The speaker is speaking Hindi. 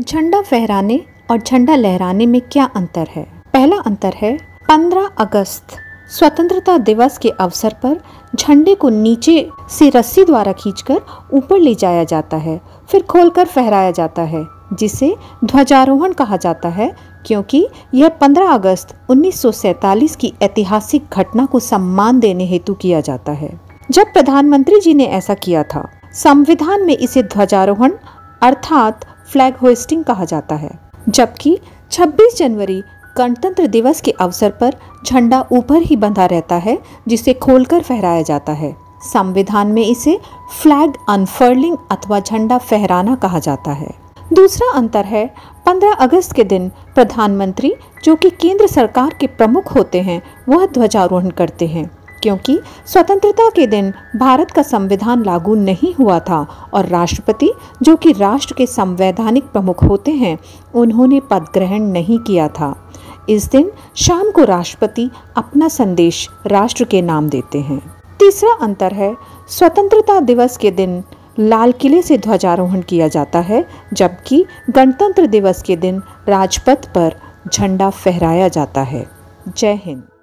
झंडा फहराने और झंडा लहराने में क्या अंतर है? पहला अंतर है 15 अगस्त, स्वतंत्रता दिवस के अवसर पर झंडे को नीचे से रस्सी द्वारा खींचकर ऊपर ले जाया जाता है, फिर खोलकर फहराया जाता है, जिसे ध्वजारोहण कहा जाता है, क्योंकि यह 15 अगस्त 1947 की ऐतिहासिक घटना को सम्मान देने हेतु किया जाता है। जब प्रधानमंत्री जी ने ऐसा किया था, संविधान में इसे ध्वजारोहण अर्थात फ्लैग होस्टिंग कहा जाता है, जबकि 26 जनवरी गणतंत्र दिवस के अवसर पर झंडा ऊपर ही बंधा रहता है, जिसे खोलकर फहराया जाता है। संविधान में इसे फ्लैग अनफर्लिंग अथवा झंडा फहराना कहा जाता है। दूसरा अंतर है 15 अगस्त के दिन प्रधानमंत्री, जो कि केंद्र सरकार के प्रमुख होते हैं, वह ध्वजारोहण करते हैं। क्योंकि स्वतंत्रता के दिन भारत का संविधान लागू नहीं हुआ था और राष्ट्रपति, जो कि राष्ट्र के संवैधानिक प्रमुख होते हैं, उन्होंने पद ग्रहण नहीं किया था। इस दिन शाम को राष्ट्रपति अपना संदेश राष्ट्र के नाम देते हैं। तीसरा अंतर है, स्वतंत्रता दिवस के दिन लाल किले से ध्वजारोहण किया जाता है, जबकि गणतंत्र दिवस के दिन राजपथ पर झंडा फहराया जाता है। जय हिंद।